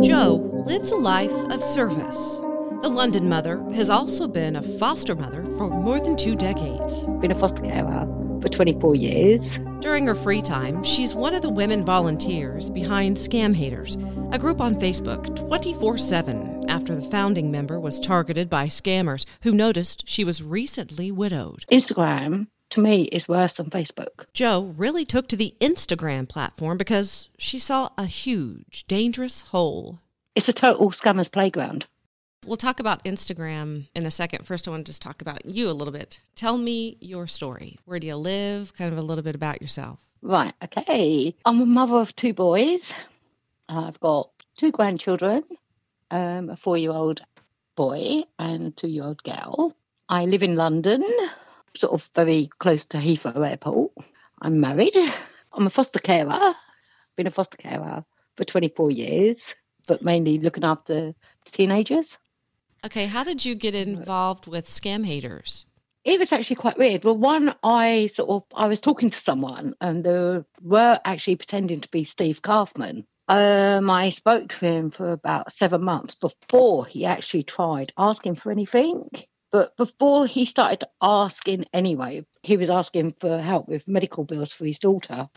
Jo lives a life of service. The London mother has also been a foster mother for more than two decades. Been a foster carer for 24 years. During her free time, she's one of the women volunteers behind Scam Haters, a group on Facebook 24 7 after the founding member was targeted by scammers who noticed she was recently widowed. Instagram to me is worse than Facebook. Joe really took to the Instagram platform because she saw a huge, dangerous hole. It's a total scammer's playground. We'll talk about Instagram in a second. First, I want to just talk about you a little bit. Tell me your story. Where do you live? Kind of a little bit about yourself. Right, okay. I'm a mother of two boys. I've got two grandchildren, um, a four year old boy and a two year old girl. I live in London sort of very close to Heathrow Airport. I'm married. I'm a foster carer. Been a foster carer for 24 years, but mainly looking after teenagers. Okay, how did you get involved with scam haters? It was actually quite weird. Well, one, I sort of I was talking to someone, and they were actually pretending to be Steve Kaufman. Um, I spoke to him for about seven months before he actually tried asking for anything. But before he started asking anyway, he was asking for help with medical bills for his daughter.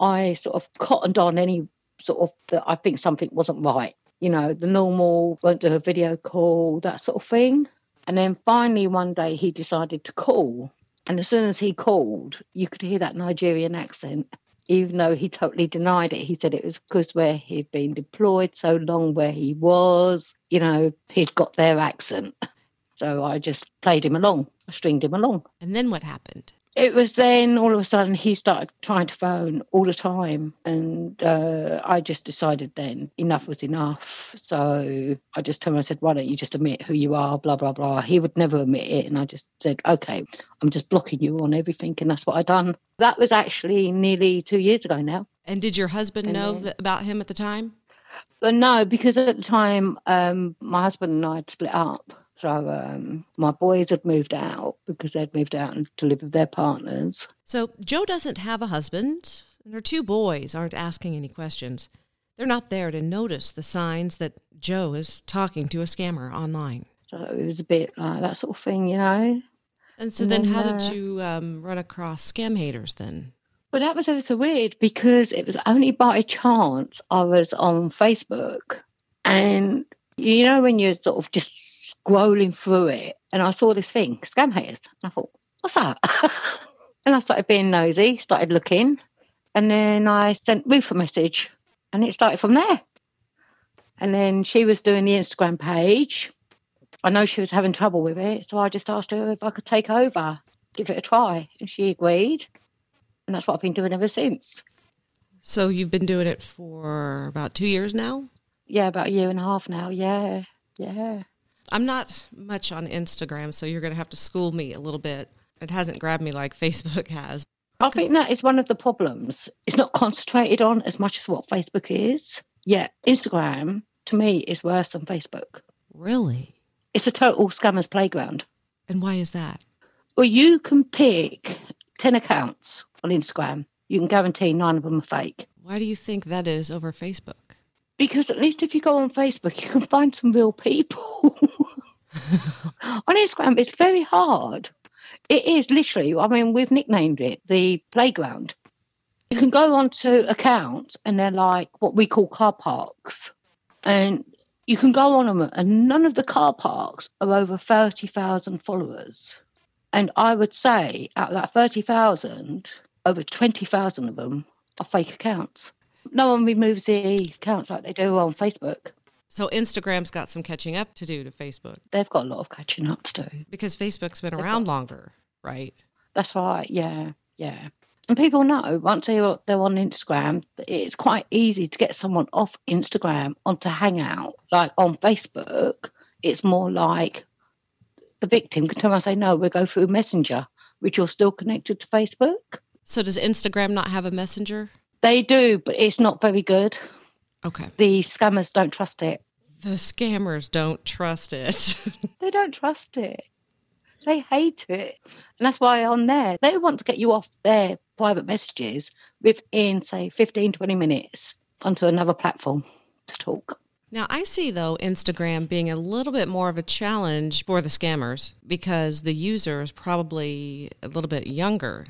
I sort of cottoned on any sort of that I think something wasn't right. You know, the normal won't do a video call, that sort of thing. And then finally one day he decided to call. And as soon as he called, you could hear that Nigerian accent. Even though he totally denied it, he said it was because where he'd been deployed so long, where he was, you know, he'd got their accent. So I just played him along, I stringed him along. And then what happened? It was then all of a sudden he started trying to phone all the time. And uh, I just decided then enough was enough. So I just told him, I said, why don't you just admit who you are, blah, blah, blah. He would never admit it. And I just said, okay, I'm just blocking you on everything. And that's what I done. That was actually nearly two years ago now. And did your husband and know then, th- about him at the time? But no, because at the time um, my husband and I had split up. So um, my boys had moved out because they'd moved out to live with their partners. So Joe doesn't have a husband, and her two boys aren't asking any questions. They're not there to notice the signs that Joe is talking to a scammer online. So it was a bit like that sort of thing, you know. And so and then, then, how uh, did you um, run across scam haters then? Well, that was ever so weird because it was only by chance I was on Facebook, and you know when you're sort of just scrolling through it and I saw this thing, scam haters. And I thought, what's that? and I started being nosy, started looking, and then I sent Ruth a message and it started from there. And then she was doing the Instagram page. I know she was having trouble with it, so I just asked her if I could take over, give it a try. And she agreed. And that's what I've been doing ever since. So you've been doing it for about two years now? Yeah, about a year and a half now. Yeah, yeah. I'm not much on Instagram, so you're going to have to school me a little bit. It hasn't grabbed me like Facebook has. I think that is one of the problems. It's not concentrated on as much as what Facebook is. Yeah, Instagram to me is worse than Facebook. Really? It's a total scammer's playground. And why is that? Well, you can pick 10 accounts on Instagram. You can guarantee nine of them are fake. Why do you think that is over Facebook? Because at least if you go on Facebook, you can find some real people. on Instagram, it's very hard. It is literally, I mean, we've nicknamed it the playground. You can go onto accounts and they're like what we call car parks. And you can go on them, and none of the car parks are over 30,000 followers. And I would say out of that 30,000, over 20,000 of them are fake accounts no one removes the accounts like they do on Facebook. So Instagram's got some catching up to do to Facebook. They've got a lot of catching up to do. Because Facebook's been They've around got... longer, right? That's right, yeah, yeah. And people know once they're, on Instagram, it's quite easy to get someone off Instagram onto Hangout. Like on Facebook, it's more like the victim can around and say, no, we'll go through Messenger, which you're still connected to Facebook. So does Instagram not have a messenger? They do, but it's not very good. Okay. The scammers don't trust it. The scammers don't trust it. they don't trust it. They hate it. And that's why on there, they want to get you off their private messages within, say, 15, 20 minutes onto another platform to talk. Now, I see, though, Instagram being a little bit more of a challenge for the scammers because the user is probably a little bit younger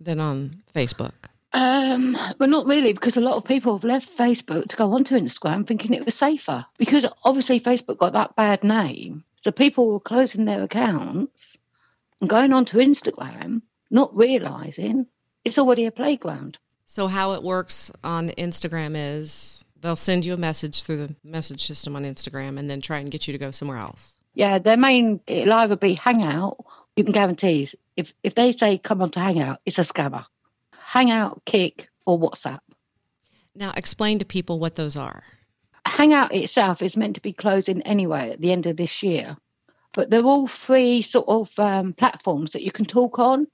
than on Facebook. Um, but not really, because a lot of people have left Facebook to go onto Instagram thinking it was safer. Because obviously Facebook got that bad name, so people were closing their accounts and going onto Instagram, not realizing it's already a playground. So how it works on Instagram is they'll send you a message through the message system on Instagram and then try and get you to go somewhere else. Yeah, their main it'll either be Hangout. You can guarantee if if they say come on to Hangout, it's a scammer. Hangout, Kik, or WhatsApp. Now, explain to people what those are. Hangout itself is meant to be closing anyway at the end of this year, but they're all free sort of um, platforms that you can talk on,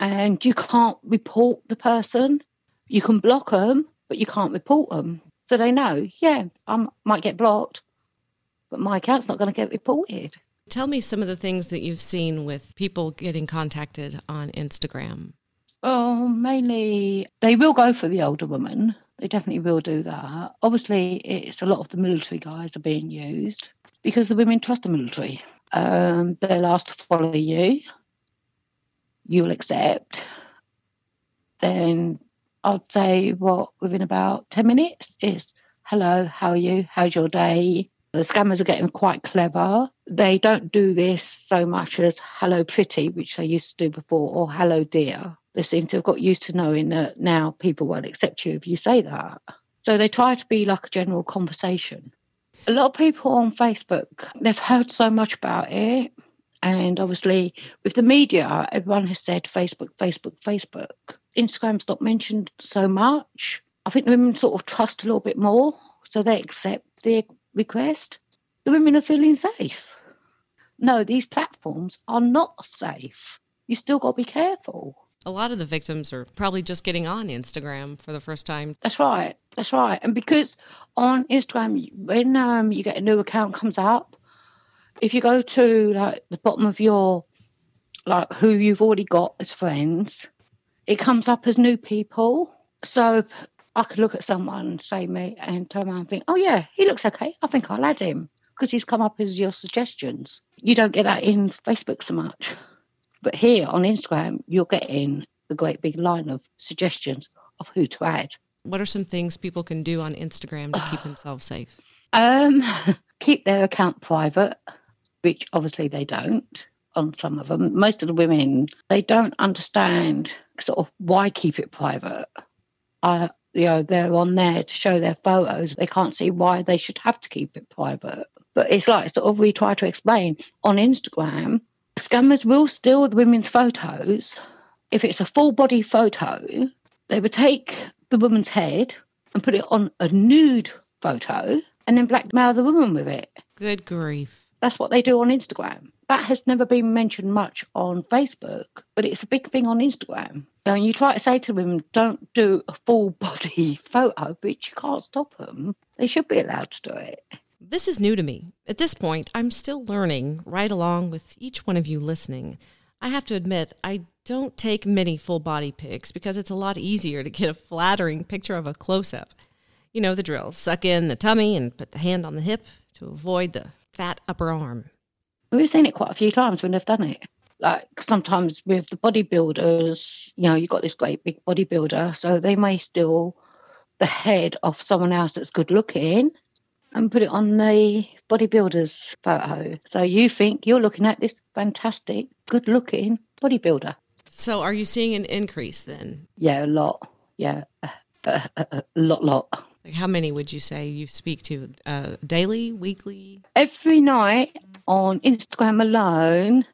and you can't report the person. You can block them, but you can't report them. So they know, yeah, I might get blocked, but my account's not going to get reported. Tell me some of the things that you've seen with people getting contacted on Instagram. Oh, mainly they will go for the older woman. They definitely will do that. Obviously, it's a lot of the military guys are being used because the women trust the military. Um, they'll ask to follow you. You'll accept. Then I'd say what within about ten minutes is hello, how are you? How's your day? The scammers are getting quite clever. They don't do this so much as hello pretty, which they used to do before, or hello dear they seem to have got used to knowing that now people won't accept you if you say that. So they try to be like a general conversation. A lot of people on Facebook, they've heard so much about it. And obviously, with the media, everyone has said Facebook, Facebook, Facebook. Instagram's not mentioned so much. I think the women sort of trust a little bit more, so they accept the request. The women are feeling safe. No, these platforms are not safe. You still got to be careful a lot of the victims are probably just getting on Instagram for the first time. That's right. That's right. And because on Instagram, when um, you get a new account comes up, if you go to like the bottom of your like who you've already got as friends, it comes up as new people. So I could look at someone, say me, and turn around and think, oh yeah, he looks okay. I think I'll add him because he's come up as your suggestions. You don't get that in Facebook so much. But here on Instagram, you're getting a great big line of suggestions of who to add. What are some things people can do on Instagram to keep themselves safe? Um, keep their account private, which obviously they don't on some of them. Most of the women, they don't understand sort of why keep it private. Uh, you know, they're on there to show their photos. They can't see why they should have to keep it private. But it's like sort of we try to explain on Instagram, Scammers will steal the women's photos. If it's a full body photo, they would take the woman's head and put it on a nude photo and then blackmail the woman with it. Good grief. That's what they do on Instagram. That has never been mentioned much on Facebook, but it's a big thing on Instagram. And you try to say to women, don't do a full body photo, but you can't stop them. They should be allowed to do it. This is new to me. At this point, I'm still learning right along with each one of you listening. I have to admit, I don't take many full body pics because it's a lot easier to get a flattering picture of a close up. You know the drill suck in the tummy and put the hand on the hip to avoid the fat upper arm. We've seen it quite a few times when they've done it. Like sometimes with the bodybuilders, you know, you've got this great big bodybuilder, so they may steal the head of someone else that's good looking and put it on the bodybuilder's photo. So you think you're looking at this fantastic, good looking bodybuilder. So are you seeing an increase then? Yeah, a lot. Yeah, a, a, a lot, lot. Like how many would you say you speak to uh, daily, weekly? Every night on Instagram alone,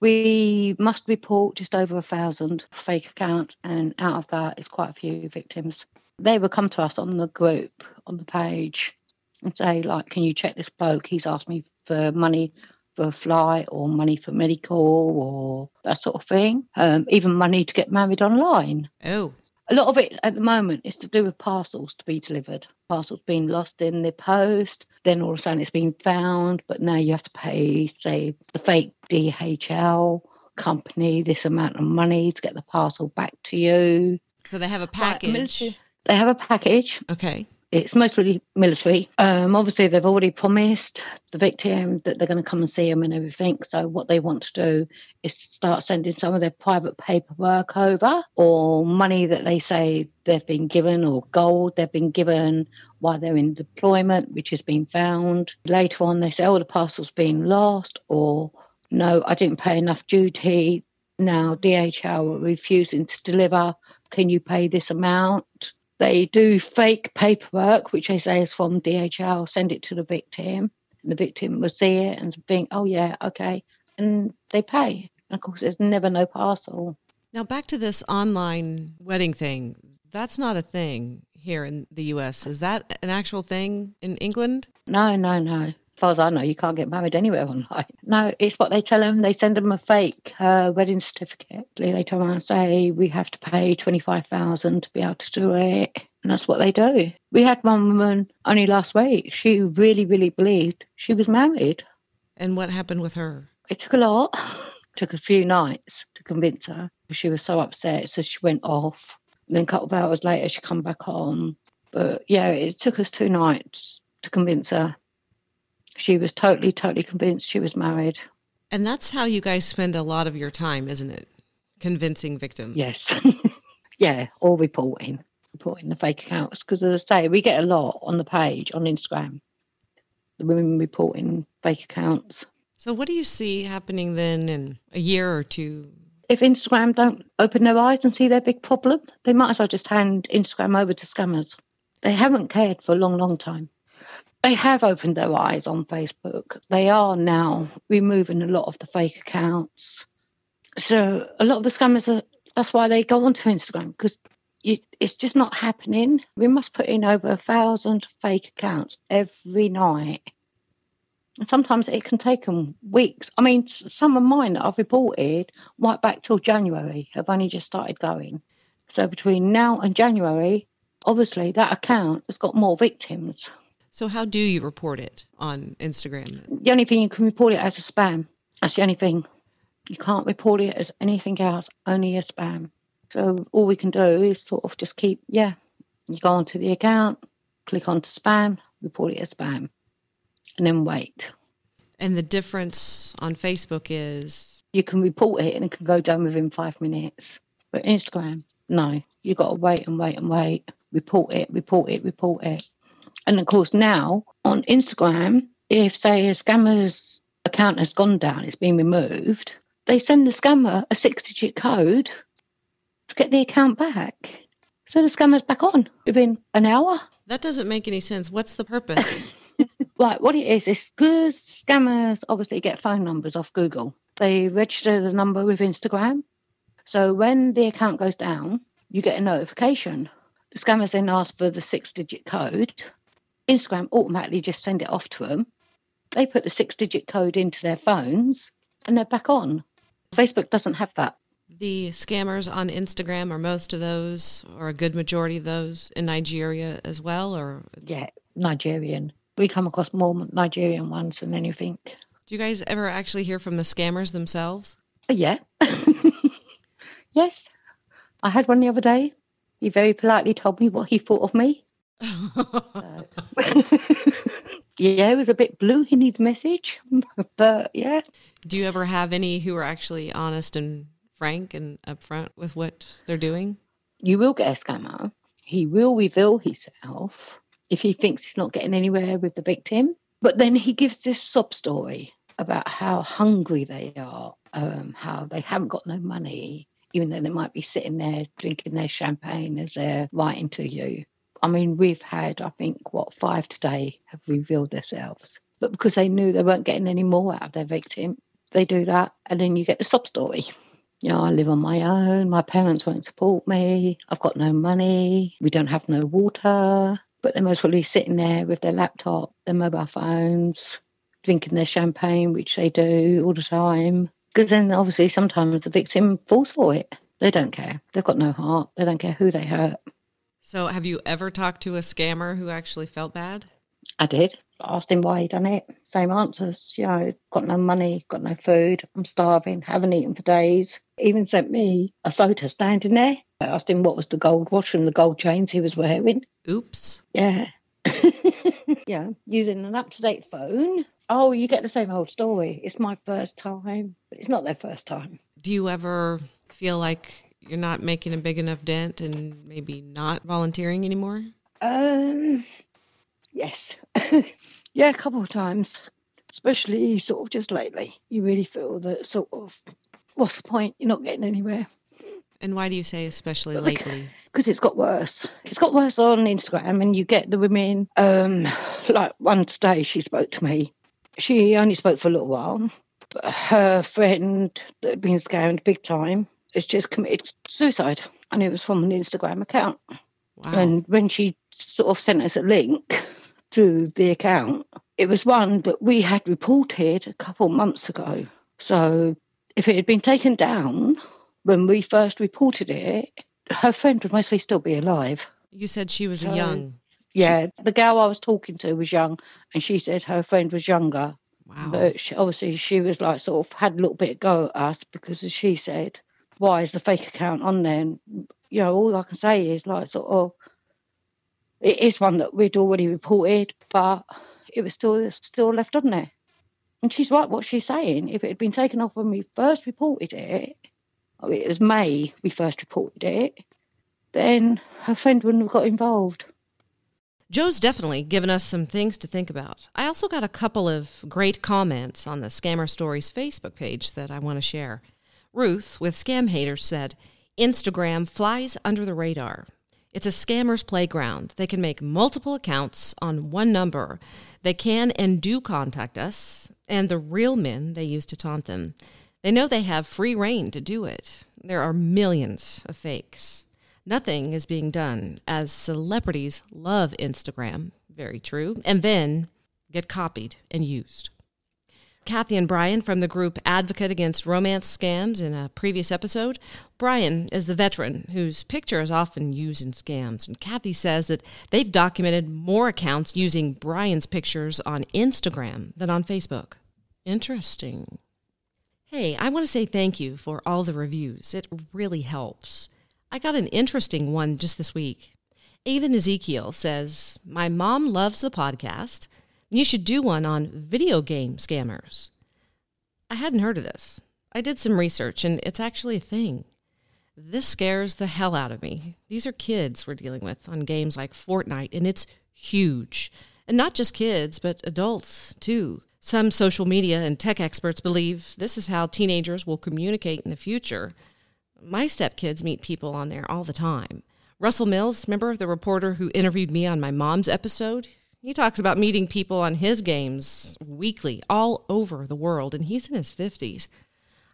we must report just over a thousand fake accounts, and out of that, it's quite a few victims. They will come to us on the group, on the page, and say, like, can you check this bloke? He's asked me for money for a flight or money for medical or that sort of thing. Um, even money to get married online. Oh. A lot of it at the moment is to do with parcels to be delivered. Parcels being lost in the post, then all of a sudden it's been found, but now you have to pay, say, the fake DHL company this amount of money to get the parcel back to you. So they have a package. Like, they have a package. Okay. It's mostly military. Um, obviously, they've already promised the victim that they're going to come and see him and everything. So, what they want to do is start sending some of their private paperwork over or money that they say they've been given or gold they've been given while they're in deployment, which has been found. Later on, they say, oh, the parcel's been lost or no, I didn't pay enough duty. Now DHL are refusing to deliver. Can you pay this amount? They do fake paperwork, which they say is from DHL, send it to the victim. And the victim will see it and think, oh, yeah, okay. And they pay. And of course, there's never no parcel. Now, back to this online wedding thing. That's not a thing here in the US. Is that an actual thing in England? No, no, no far as I know, you can't get married anywhere online. No, it's what they tell them. They send them a fake uh, wedding certificate. They tell and say, we have to pay 25000 to be able to do it. And that's what they do. We had one woman only last week. She really, really believed she was married. And what happened with her? It took a lot. took a few nights to convince her. She was so upset. So she went off. And then a couple of hours later, she come back on. But yeah, it took us two nights to convince her she was totally, totally convinced she was married. And that's how you guys spend a lot of your time, isn't it? Convincing victims. Yes. yeah, or reporting, reporting the fake accounts. Because as I say, we get a lot on the page on Instagram. The women reporting fake accounts. So, what do you see happening then in a year or two? If Instagram don't open their eyes and see their big problem, they might as well just hand Instagram over to scammers. They haven't cared for a long, long time they have opened their eyes on Facebook. They are now removing a lot of the fake accounts. So a lot of the scammers are. That's why they go onto Instagram because it's just not happening. We must put in over a thousand fake accounts every night. And sometimes it can take them weeks. I mean, some of mine that I've reported right back till January have only just started going. So between now and January, obviously that account has got more victims. So, how do you report it on Instagram? The only thing you can report it as a spam. That's the only thing. You can't report it as anything else, only a spam. So, all we can do is sort of just keep, yeah, you go onto the account, click onto spam, report it as spam, and then wait. And the difference on Facebook is? You can report it and it can go down within five minutes. But Instagram, no, you got to wait and wait and wait. Report it, report it, report it. And of course, now on Instagram, if say a scammer's account has gone down, it's been removed, they send the scammer a six digit code to get the account back. So the scammer's back on within an hour. That doesn't make any sense. What's the purpose? right, what it is, is because scammers obviously get phone numbers off Google. They register the number with Instagram. So when the account goes down, you get a notification. The scammers then ask for the six digit code Instagram automatically just send it off to them. They put the six digit code into their phones and they're back on. Facebook doesn't have that. The scammers on Instagram are most of those, or a good majority of those, in Nigeria as well, or yeah, Nigerian. We come across more Nigerian ones than anything. Do you guys ever actually hear from the scammers themselves? Uh, yeah. yes. I had one the other day. He very politely told me what he thought of me. yeah, it was a bit blue in his message, but yeah. Do you ever have any who are actually honest and frank and upfront with what they're doing? You will get a scammer. He will reveal himself if he thinks he's not getting anywhere with the victim. But then he gives this sob story about how hungry they are, um, how they haven't got no money, even though they might be sitting there drinking their champagne as they're writing to you. I mean, we've had, I think, what, five today have revealed themselves. But because they knew they weren't getting any more out of their victim, they do that. And then you get the sob story. You know, I live on my own. My parents won't support me. I've got no money. We don't have no water. But they're most probably sitting there with their laptop, their mobile phones, drinking their champagne, which they do all the time. Because then obviously sometimes the victim falls for it They don't care. They've got no heart. They don't care who they hurt. So, have you ever talked to a scammer who actually felt bad? I did. I asked him why he done it. Same answers. You know, got no money, got no food. I'm starving. Haven't eaten for days. Even sent me a photo standing there. I asked him what was the gold watch and the gold chains he was wearing. Oops. Yeah. yeah. Using an up to date phone. Oh, you get the same old story. It's my first time, but it's not their first time. Do you ever feel like you're not making a big enough dent and maybe not volunteering anymore? Um, yes. yeah, a couple of times, especially sort of just lately. You really feel that sort of, what's the point? You're not getting anywhere. And why do you say especially lately? Because it's got worse. It's got worse on Instagram, and you get the women. Um, like one today, she spoke to me. She only spoke for a little while, but her friend that had been scammed big time has just committed suicide, and it was from an Instagram account. Wow. And when she sort of sent us a link to the account, it was one that we had reported a couple months ago. So if it had been taken down when we first reported it, her friend would mostly still be alive. you said she was So- young. Yeah, the girl I was talking to was young, and she said her friend was younger. Wow. But she, obviously, she was like sort of had a little bit of go at us because, as she said, why is the fake account on there? And, you know, all I can say is like sort of, it is one that we'd already reported, but it was still still left on there. And she's right what she's saying. If it had been taken off when we first reported it, oh, it was May we first reported it, then her friend wouldn't have got involved. Joe's definitely given us some things to think about. I also got a couple of great comments on the Scammer Stories Facebook page that I want to share. Ruth with Scam Haters said, Instagram flies under the radar. It's a scammer's playground. They can make multiple accounts on one number. They can and do contact us, and the real men they use to taunt them. They know they have free rein to do it. There are millions of fakes. Nothing is being done as celebrities love Instagram, very true, and then get copied and used. Kathy and Brian from the group Advocate Against Romance Scams in a previous episode. Brian is the veteran whose picture is often used in scams, and Kathy says that they've documented more accounts using Brian's pictures on Instagram than on Facebook. Interesting. Hey, I want to say thank you for all the reviews. It really helps. I got an interesting one just this week. Avon Ezekiel says, My mom loves the podcast. You should do one on video game scammers. I hadn't heard of this. I did some research, and it's actually a thing. This scares the hell out of me. These are kids we're dealing with on games like Fortnite, and it's huge. And not just kids, but adults too. Some social media and tech experts believe this is how teenagers will communicate in the future. My stepkids meet people on there all the time. Russell Mills, remember the reporter who interviewed me on my mom's episode? He talks about meeting people on his games weekly all over the world, and he's in his 50s.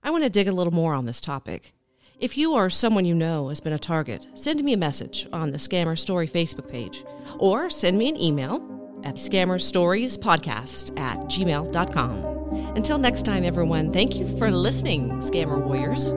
I want to dig a little more on this topic. If you or someone you know has been a target, send me a message on the Scammer Story Facebook page or send me an email at scammerstoriespodcast at gmail.com. Until next time, everyone, thank you for listening, Scammer Warriors.